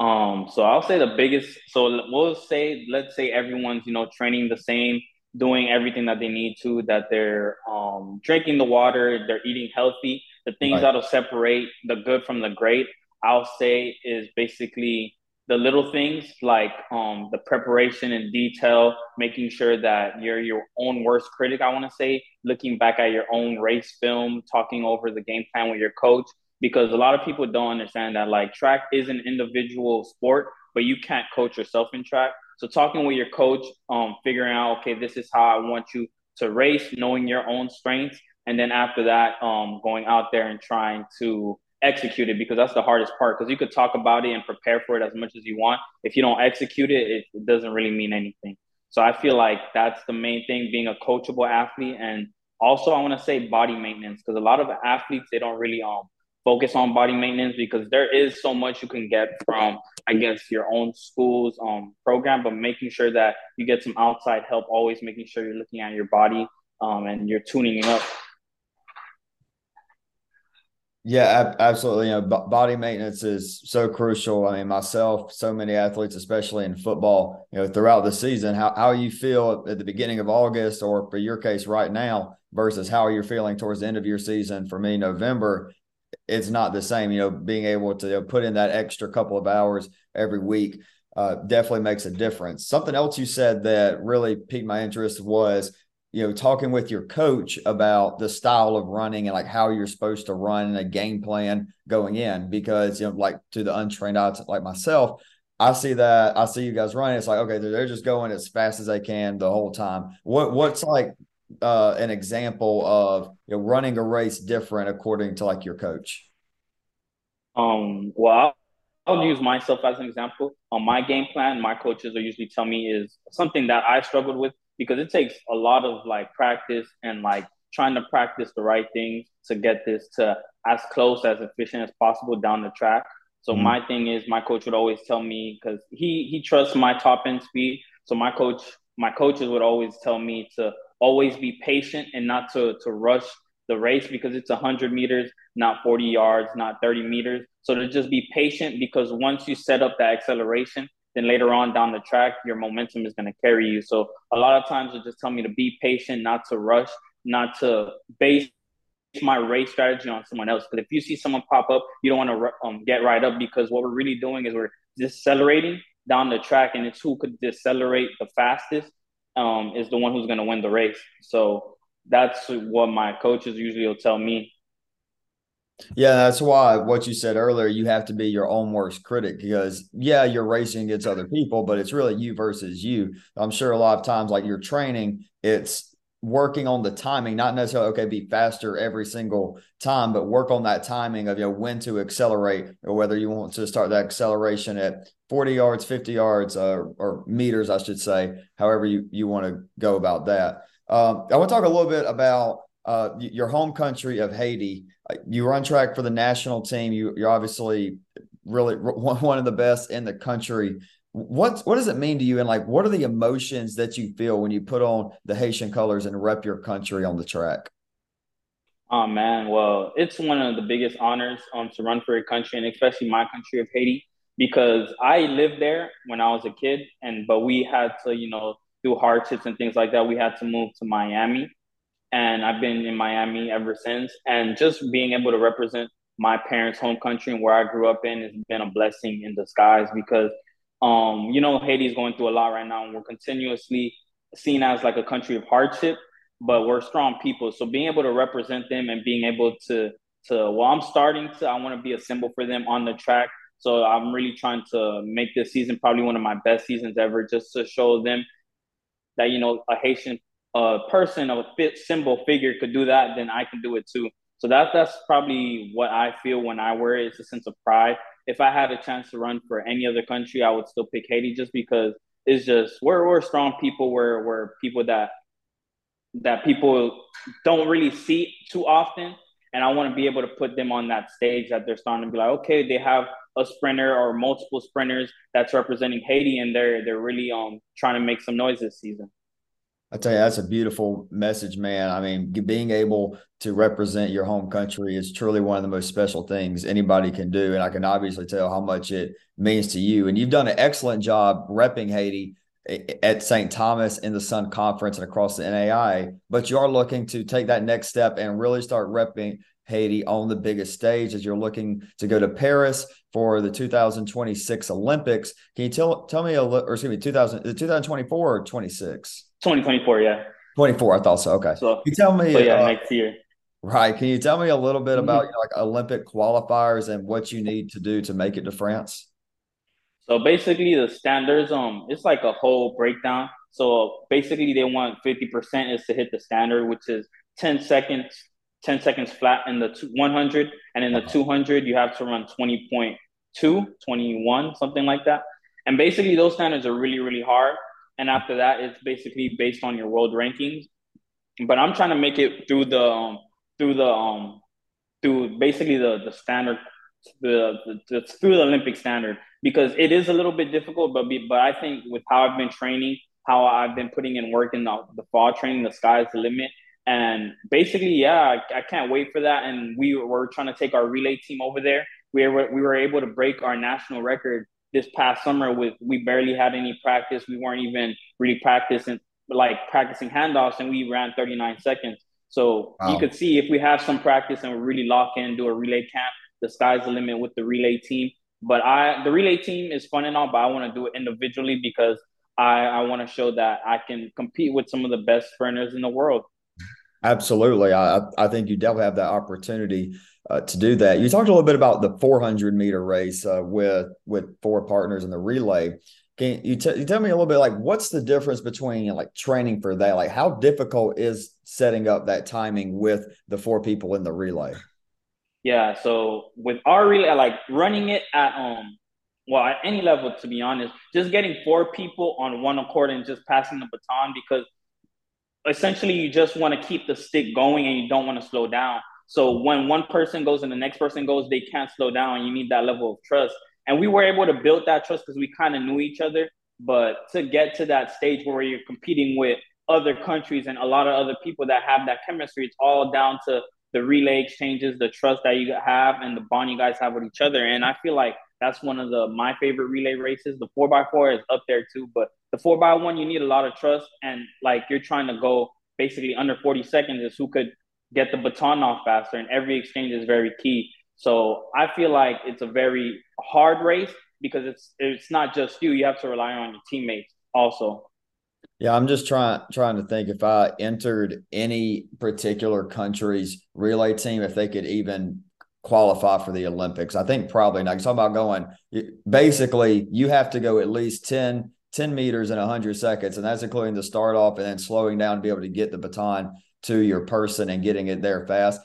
Um, so I'll say the biggest. So we'll say, let's say everyone's you know training the same doing everything that they need to, that they're um, drinking the water, they're eating healthy. The things right. that'll separate the good from the great, I'll say, is basically the little things like um, the preparation and detail, making sure that you're your own worst critic, I want to say, looking back at your own race film, talking over the game plan with your coach. Because a lot of people don't understand that like track is an individual sport, but you can't coach yourself in track. So talking with your coach, um, figuring out, okay, this is how I want you to race, knowing your own strengths, and then after that, um, going out there and trying to execute it because that's the hardest part. Because you could talk about it and prepare for it as much as you want. If you don't execute it, it, it doesn't really mean anything. So I feel like that's the main thing, being a coachable athlete, and also I want to say body maintenance because a lot of athletes they don't really um focus on body maintenance because there is so much you can get from I guess your own school's um program, but making sure that you get some outside help, always making sure you're looking at your body um and you're tuning it up. Yeah, absolutely. You know, body maintenance is so crucial. I mean, myself, so many athletes, especially in football, you know, throughout the season, how, how you feel at the beginning of August, or for your case right now, versus how you're feeling towards the end of your season. For me, November, it's not the same. You know, being able to put in that extra couple of hours every week uh, definitely makes a difference. Something else you said that really piqued my interest was, you know, talking with your coach about the style of running and like how you're supposed to run a game plan going in. Because you know, like to the untrained eye, like myself, I see that I see you guys running. It's like okay, they're just going as fast as they can the whole time. What what's like uh, an example of you know, running a race different according to like your coach? Um, well, I'll, use myself as an example. On my game plan, my coaches will usually tell me is something that I struggled with because it takes a lot of like practice and like trying to practice the right things to get this to as close as efficient as possible down the track. So mm-hmm. my thing is my coach would always tell me because he he trusts my top end speed. So my coach my coaches would always tell me to always be patient and not to to rush the race because it's 100 meters, not 40 yards, not 30 meters. So to just be patient because once you set up that acceleration, then later on down the track, your momentum is going to carry you. So a lot of times they just tell me to be patient, not to rush, not to base my race strategy on someone else. Because if you see someone pop up, you don't want to um, get right up because what we're really doing is we're decelerating down the track, and it's who could decelerate the fastest um, is the one who's going to win the race. So that's what my coaches usually will tell me. Yeah, that's why what you said earlier, you have to be your own worst critic because, yeah, you're racing against other people, but it's really you versus you. I'm sure a lot of times, like you're training, it's working on the timing, not necessarily okay, be faster every single time, but work on that timing of you know when to accelerate or whether you want to start that acceleration at 40 yards, 50 yards, uh, or meters, I should say, however you you want to go about that. Um, I want to talk a little bit about uh, your home country of Haiti. You were on track for the national team. You, you're obviously really one of the best in the country what what does it mean to you and like what are the emotions that you feel when you put on the Haitian colors and rep your country on the track? Oh man, well, it's one of the biggest honors um to run for a country and especially my country of Haiti because I lived there when I was a kid and but we had to, you know, do hardships and things like that. We had to move to Miami and I've been in Miami ever since and just being able to represent my parents' home country and where I grew up in has been a blessing in disguise because um, you know, Haiti is going through a lot right now, and we're continuously seen as like a country of hardship. but we're strong people. So being able to represent them and being able to to well, I'm starting to I want to be a symbol for them on the track. So I'm really trying to make this season probably one of my best seasons ever, just to show them that you know a Haitian uh, person, of a fit symbol figure could do that, then I can do it too. So that's that's probably what I feel when I wear it. It's a sense of pride. If I had a chance to run for any other country, I would still pick Haiti just because it's just we're we're strong people. We're we're people that that people don't really see too often. And I want to be able to put them on that stage that they're starting to be like, okay, they have a sprinter or multiple sprinters that's representing Haiti, and they're they're really um trying to make some noise this season. I tell you, that's a beautiful message, man. I mean, being able to represent your home country is truly one of the most special things anybody can do. And I can obviously tell how much it means to you. And you've done an excellent job repping Haiti eh, eh, at St. Thomas in the Sun Conference and across the NAI, but you are looking to take that next step and really start repping Haiti on the biggest stage as you're looking to go to Paris for the 2026 Olympics. Can you tell tell me a or excuse me, 2000, the 2024 or 26? 2024, yeah. 24, I thought so. Okay. So, you tell me. So yeah, uh, next year. Right. Can you tell me a little bit mm-hmm. about you know, like Olympic qualifiers and what you need to do to make it to France? So basically, the standards, um, it's like a whole breakdown. So basically, they want 50% is to hit the standard, which is 10 seconds 10 seconds flat in the 100 and in the 200 you have to run 20.2 21 something like that and basically those standards are really really hard and after that it's basically based on your world rankings but i'm trying to make it through the um, through the um through basically the the standard the, the, the through the olympic standard because it is a little bit difficult but be, but i think with how i've been training how i've been putting in work in the, the fall training the sky's the limit and basically, yeah, I, I, can't wait for that. And we were trying to take our relay team over there. We were, we were able to break our national record this past summer with we barely had any practice. We weren't even really practicing like practicing handoffs and we ran 39 seconds. So wow. you could see if we have some practice and we really lock in, do a relay camp, the sky's the limit with the relay team. But I the relay team is fun and all, but I want to do it individually because I, I want to show that I can compete with some of the best sprinters in the world. Absolutely. I, I think you definitely have that opportunity uh, to do that. You talked a little bit about the 400 meter race uh, with with four partners in the relay. Can you, t- you tell me a little bit like what's the difference between like training for that? Like how difficult is setting up that timing with the four people in the relay? Yeah, so with our relay, like running it at um, well, at any level, to be honest, just getting four people on one accord and just passing the baton because essentially you just want to keep the stick going and you don't want to slow down. So when one person goes and the next person goes, they can't slow down. You need that level of trust. And we were able to build that trust because we kind of knew each other. But to get to that stage where you're competing with other countries and a lot of other people that have that chemistry, it's all down to the relay exchanges, the trust that you have, and the bond you guys have with each other. And I feel like that's one of the my favorite relay races. The four by four is up there too, but the four by one you need a lot of trust and like you're trying to go basically under 40 seconds is who could get the baton off faster, and every exchange is very key. So I feel like it's a very hard race because it's it's not just you; you have to rely on your teammates also. Yeah, I'm just trying trying to think if I entered any particular country's relay team, if they could even qualify for the Olympics. I think probably not. Talking about going, basically, you have to go at least 10, 10 meters in 100 seconds, and that's including the start off and then slowing down to be able to get the baton to your person and getting it there fast.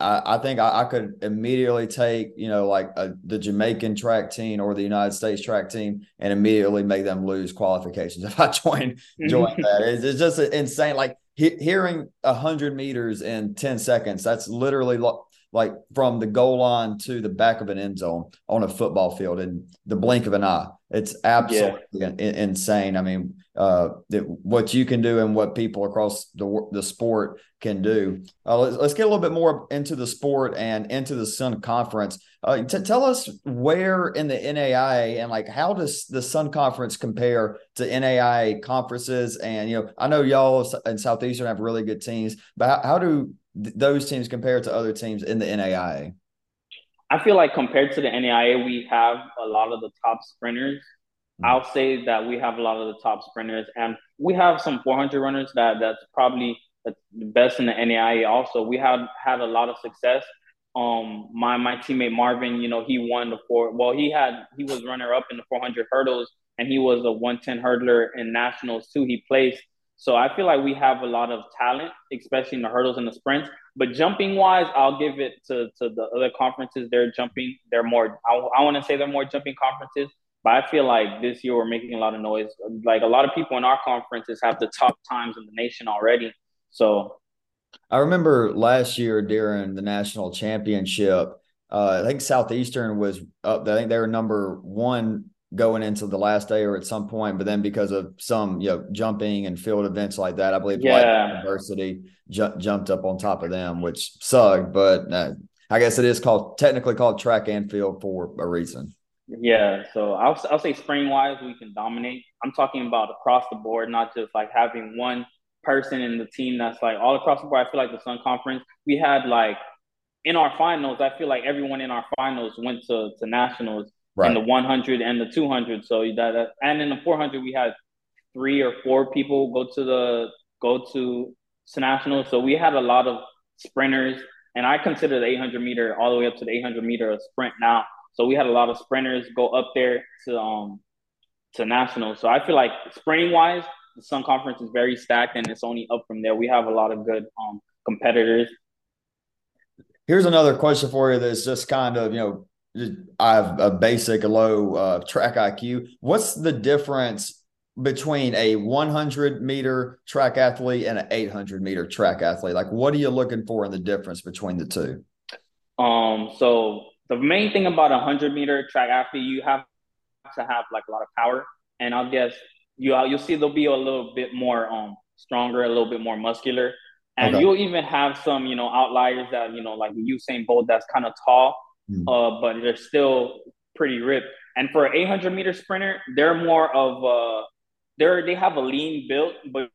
I, I think I, I, could immediately take, you know, like a, the Jamaican track team or the United States track team and immediately make them lose qualifications if I join join that. It's, it's just insane. Like he, hearing 100 meters in 10 seconds, that's literally lo- like from the goal line to the back of an end zone on a football field in the blink of an eye. It's absolutely yeah. insane. I mean, uh, what you can do and what people across the the sport can do. Uh, let's, let's, get a little bit more into the sport and into the Sun Conference. Uh, t- tell us where in the NAIA and like how does the Sun Conference compare to NAIA conferences? And you know, I know y'all in Southeastern have really good teams, but how, how do th- those teams compared to other teams in the NAIA? I feel like compared to the NAIA, we have a lot of the top sprinters. Mm-hmm. I'll say that we have a lot of the top sprinters, and we have some 400 runners that that's probably the best in the NAIA. Also, we have had a lot of success. Um, my my teammate Marvin, you know, he won the four. Well, he had he was runner up in the 400 hurdles, and he was a 110 hurdler in nationals too. He placed. So I feel like we have a lot of talent, especially in the hurdles and the sprints. But jumping wise, I'll give it to, to the other conferences. They're jumping. They're more. I, I want to say they're more jumping conferences. But I feel like this year we're making a lot of noise. Like a lot of people in our conferences have the top times in the nation already. So I remember last year during the national championship, uh, I think Southeastern was up. I think they were number one going into the last day or at some point, but then because of some you know jumping and field events like that, I believe yeah. University ju- jumped up on top of them, which sucked. But uh, I guess it is called technically called track and field for a reason. Yeah, so I'll I'll say spring wise we can dominate. I'm talking about across the board, not just like having one person in the team that's like all across the board. I feel like the Sun Conference we had like in our finals. I feel like everyone in our finals went to to nationals right. in the 100 and the 200. So that and in the 400 we had three or four people go to the go to, nationals. So we had a lot of sprinters, and I consider the 800 meter all the way up to the 800 meter a sprint now. So we had a lot of sprinters go up there to um to nationals. So I feel like sprinting wise, the Sun Conference is very stacked, and it's only up from there. We have a lot of good um competitors. Here's another question for you that's just kind of you know I have a basic low uh, track IQ. What's the difference between a 100 meter track athlete and an 800 meter track athlete? Like, what are you looking for in the difference between the two? Um, so the main thing about a 100 meter track athlete, you have to have like a lot of power, and I guess you you'll see they'll be a little bit more um stronger, a little bit more muscular, and okay. you'll even have some you know outliers that you know like Usain Bolt that's kind of tall mm. uh, but they're still pretty ripped. And for an 800 meter sprinter, they're more of uh, they're they have a lean build, but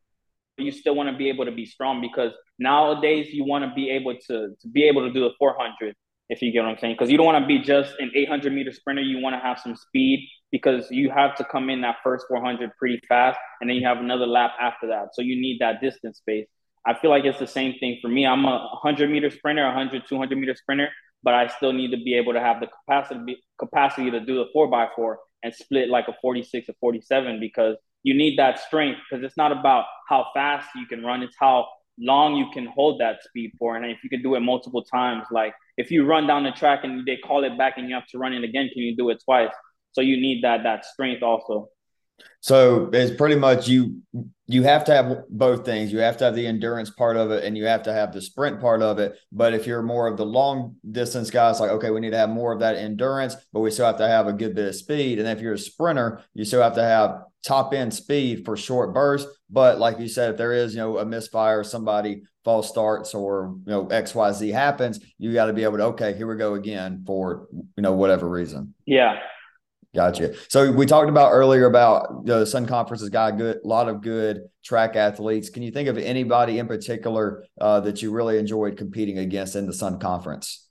you still want to be able to be strong because nowadays you want to be able to to be able to do the 400 if you get what I'm saying. Because you don't want to be just an 800 meter sprinter. You want to have some speed because you have to come in that first 400 pretty fast, and then you have another lap after that. So you need that distance space. I feel like it's the same thing for me. I'm a 100 meter sprinter, 100, 200 meter sprinter but I still need to be able to have the capacity capacity to do the four by four and split like a 46 or 47 because you need that strength because it's not about how fast you can run, it's how long you can hold that speed for. And if you can do it multiple times, like if you run down the track and they call it back and you have to run it again, can you do it twice? So you need that that strength also. So it's pretty much you you have to have both things. You have to have the endurance part of it and you have to have the sprint part of it. But if you're more of the long distance guys, like, okay, we need to have more of that endurance, but we still have to have a good bit of speed. And if you're a sprinter, you still have to have top end speed for short bursts. But like you said, if there is, you know, a misfire, somebody false starts or, you know, XYZ happens, you got to be able to, okay, here we go again for, you know, whatever reason. Yeah. Gotcha. So we talked about earlier about the Sun Conference has got a good lot of good track athletes. Can you think of anybody in particular uh, that you really enjoyed competing against in the Sun Conference?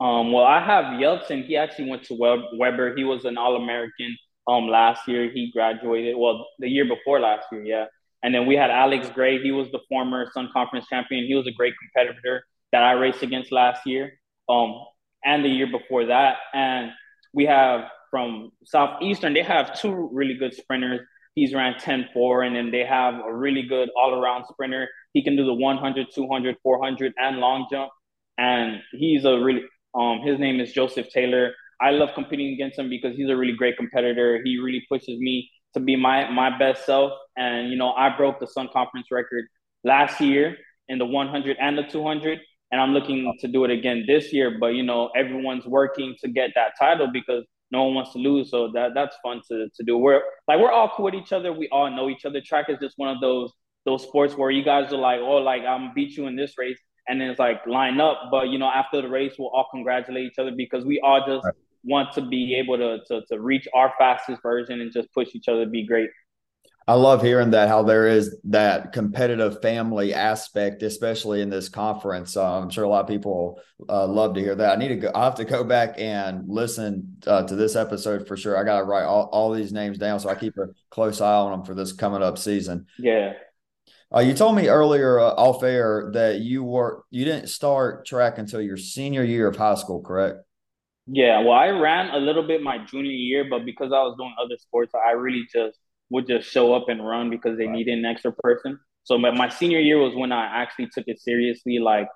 Um, well, I have Yeltsin. He actually went to Webber. He was an All American um, last year. He graduated. Well, the year before last year, yeah. And then we had Alex Gray. He was the former Sun Conference champion. He was a great competitor that I raced against last year, um, and the year before that. And we have from Southeastern, they have two really good sprinters. He's ran 10 4, and then they have a really good all around sprinter. He can do the 100, 200, 400, and long jump. And he's a really, um, his name is Joseph Taylor. I love competing against him because he's a really great competitor. He really pushes me to be my my best self. And you know, I broke the Sun Conference record last year in the 100 and the 200, and I'm looking to do it again this year. But you know, everyone's working to get that title because no one wants to lose. So that that's fun to, to do. We're like we're all cool with each other. We all know each other. Track is just one of those those sports where you guys are like, oh, like I'm beat you in this race, and then it's like line up. But you know, after the race, we'll all congratulate each other because we all just right. want to be able to, to to reach our fastest version and just push each other to be great. I love hearing that how there is that competitive family aspect, especially in this conference. Uh, I'm sure a lot of people uh, love to hear that. I need to go. I have to go back and listen uh, to this episode for sure. I got to write all, all these names down so I keep a close eye on them for this coming up season. Yeah. Uh, you told me earlier uh, off air that you were you didn't start track until your senior year of high school, correct? Yeah, well, I ran a little bit my junior year, but because I was doing other sports, I really just would just show up and run because they needed an extra person. So my, my senior year was when I actually took it seriously. Like,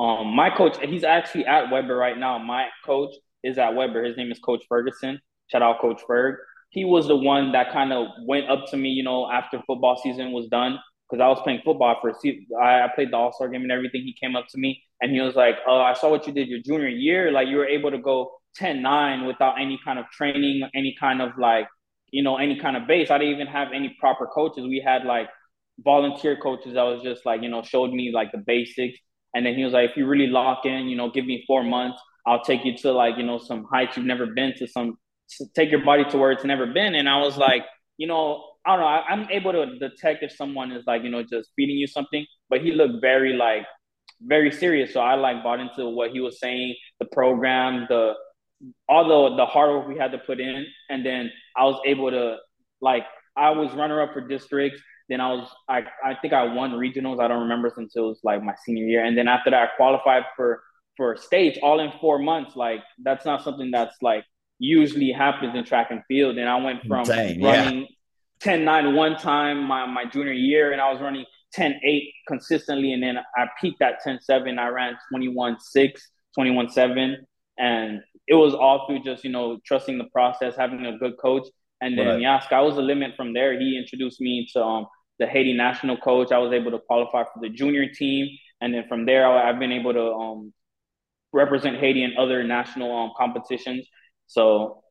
um, my coach, he's actually at Webber right now. My coach is at Webber. His name is Coach Ferguson. Shout out Coach Ferg. He was the one that kind of went up to me, you know, after football season was done because I was playing football for a season. I, played the All Star game and everything. He came up to me and he was like, "Oh, I saw what you did your junior year. Like you were able to go 10-9 without any kind of training, any kind of like, you know, any kind of base. I didn't even have any proper coaches. We had like volunteer coaches that was just like, you know, showed me like the basics. And then he was like, if you really lock in, you know, give me four months, I'll take you to like, you know, some heights you've never been to, some take your body to where it's never been. And I was like, you know, I don't know. I, am able to detect if someone is like, you know, just feeding you something. But he looked very like very serious. So I like bought into what he was saying, the program, the all the the hard work we had to put in, and then I was able to like I was runner up for districts. Then I was I I think I won regionals. I don't remember since it was like my senior year. And then after that, I qualified for for states all in four months. Like that's not something that's like usually happens in track and field. And I went from Insane, running yeah. 10 9 one time my, my junior year, and I was running 10 8 consistently. And then I peaked at 10 7. I ran 21 6, 21 7. And it was all through just, you know, trusting the process, having a good coach. And then, right. yeah, sky was the limit from there. He introduced me to um, the Haiti national coach. I was able to qualify for the junior team. And then from there, I've been able to um, represent Haiti in other national um, competitions. So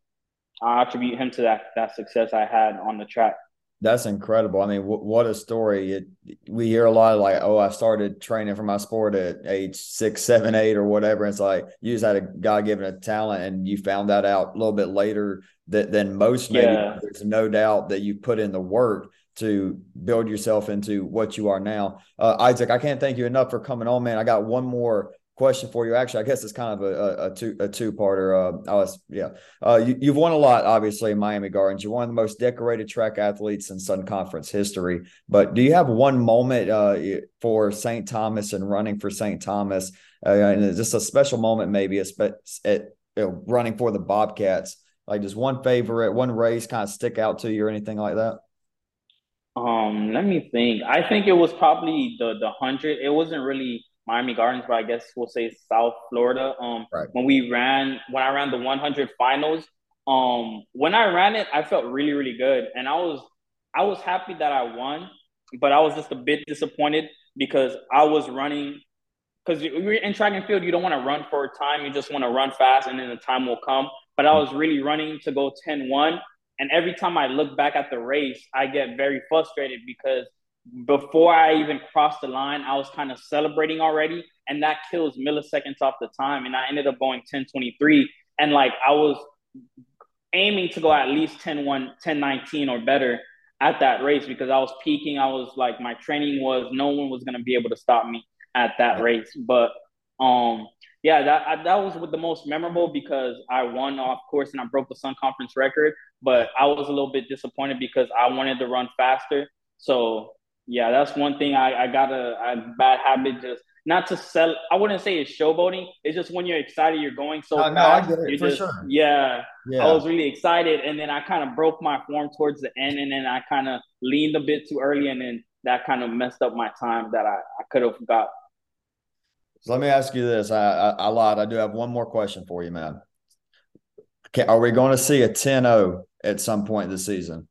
I attribute him to that that success I had on the track. That's incredible. I mean, w- what a story! It, we hear a lot of like, "Oh, I started training for my sport at age six, seven, eight, or whatever." It's like you just had a God given a talent, and you found that out a little bit later that, than most. Maybe yeah. there's no doubt that you put in the work to build yourself into what you are now. Uh, Isaac, I can't thank you enough for coming on, man. I got one more question for you. Actually, I guess it's kind of a, a, two a two parter. Uh, I was yeah. Uh, you, have won a lot, obviously, in Miami Gardens. You're one of the most decorated track athletes in Sun Conference history. But do you have one moment uh, for St. Thomas and running for St. Thomas, uh, and just a special moment, maybe a spe- at you know, running for the Bobcats? Like, does one favorite, one race kind of stick out to you or anything like that? Um, let me think. I think it was probably the the hundred. It wasn't really Miami Gardens, but I guess we'll say South Florida. Um, right. when we ran, when I ran the 100 finals, um, when I ran it, I felt really, really good, and I was, I was happy that I won, but I was just a bit disappointed because I was running. Because in track and field, you don't want to run for a time. You just want to run fast, and then the time will come. But I was really running to go 10-1, and every time I look back at the race, I get very frustrated because before I even crossed the line, I was kind of celebrating already, and that kills milliseconds off the time. And I ended up going 10:23, and like I was aiming to go at least 10 1, 10 19 or better at that race because I was peaking. I was like, my training was no one was going to be able to stop me at that race. But um, yeah, that that was the most memorable because I won, of course, and I broke the Sun Conference record. But I was a little bit disappointed because I wanted to run faster. So yeah, that's one thing I, I got a, a, bad habit just not to sell. I wouldn't say it's showboating. It's just when you're excited, you're going so uh, fast. No, I get it, for just, sure. Yeah, yeah, I was really excited, and then I kind of broke my form towards the end, and then I kind of leaned a bit too early, and then that kind of messed up my time that I, I could have got. So let me ask you this. I, I, I lied. I do have one more question for you, man. Okay, are we going to see a 10-0 at some point this season?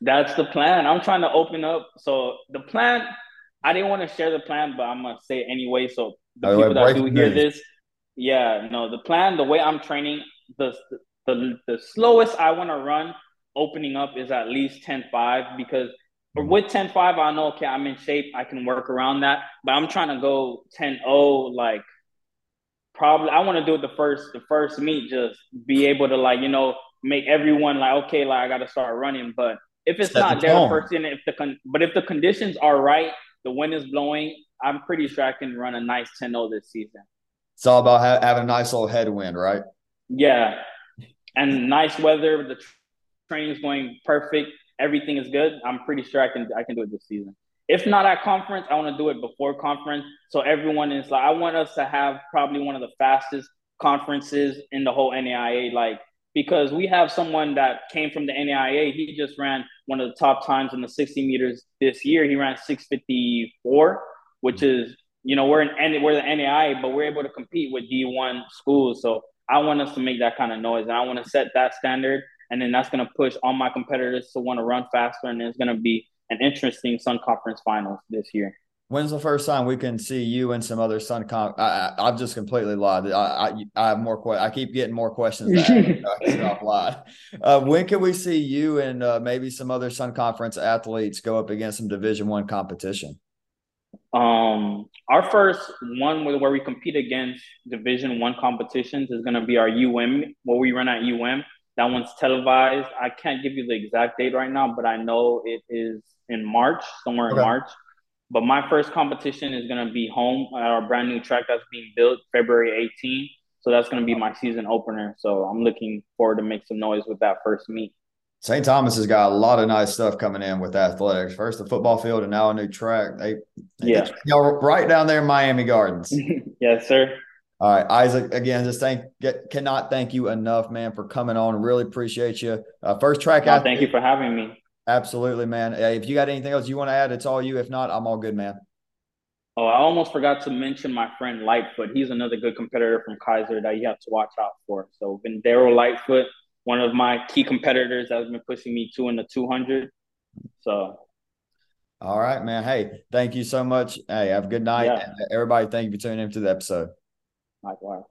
That's the plan. I'm trying to open up. So the plan, I didn't want to share the plan, but I'm gonna say it anyway. So the people that do hear this, yeah, no, the plan, the way I'm training, the the the slowest I want to run opening up is at least 10-5 because mm-hmm. with 10-5, I know okay, I'm in shape, I can work around that. But I'm trying to go 10-0, like probably I want to do it the first the first meet, just be able to like, you know, make everyone like, okay, like I gotta start running. But if it's Set not the there first if the con- but if the conditions are right, the wind is blowing, I'm pretty sure I can run a nice 10-0 this season. It's all about ha- having a nice little headwind, right? Yeah, and nice weather. The training's going perfect. Everything is good. I'm pretty sure I can I can do it this season. if not at conference, I want to do it before conference. So everyone is like, I want us to have probably one of the fastest conferences in the whole NAIA. Like, because we have someone that came from the NAIA. He just ran one of the top times in the 60 meters this year. He ran 654, which mm-hmm. is, you know, we're in we're the NAIA, but we're able to compete with D1 schools. So I want us to make that kind of noise, and I want to set that standard. And then that's going to push all my competitors to want to run faster, and it's going to be an interesting Sun Conference Finals this year. When's the first time we can see you and some other Sun Con? I, I, have just completely lied. I, I, I have more questions. I keep getting more questions. stop lied. Uh, when can we see you and uh, maybe some other Sun Conference athletes go up against some Division One competition? Um, our first one where we compete against Division One competitions is going to be our UM, where we run at UM. That one's televised. I can't give you the exact date right now, but I know it is in March, somewhere okay. in March. But my first competition is going to be home at our brand new track that's being built February 18. So that's going to be my season opener. So I'm looking forward to make some noise with that first meet. St. Thomas has got a lot of nice stuff coming in with athletics. First the football field and now a new track. They, they yeah, know, right down there in Miami Gardens. yes, sir. All right, Isaac. Again, just thank get, cannot thank you enough, man, for coming on. Really appreciate you. Uh, first track. No, thank you for having me. Absolutely, man. If you got anything else you want to add, it's all you. If not, I'm all good, man. Oh, I almost forgot to mention my friend Lightfoot. He's another good competitor from Keiser that you have to watch out for. So, Vendero Lightfoot, one of my key competitors that's been pushing me to in the 200. So, all right, man. Hey, thank you so much. Hey, have a good night. Yeah. Everybody, thank you for tuning in to the episode. Likewise.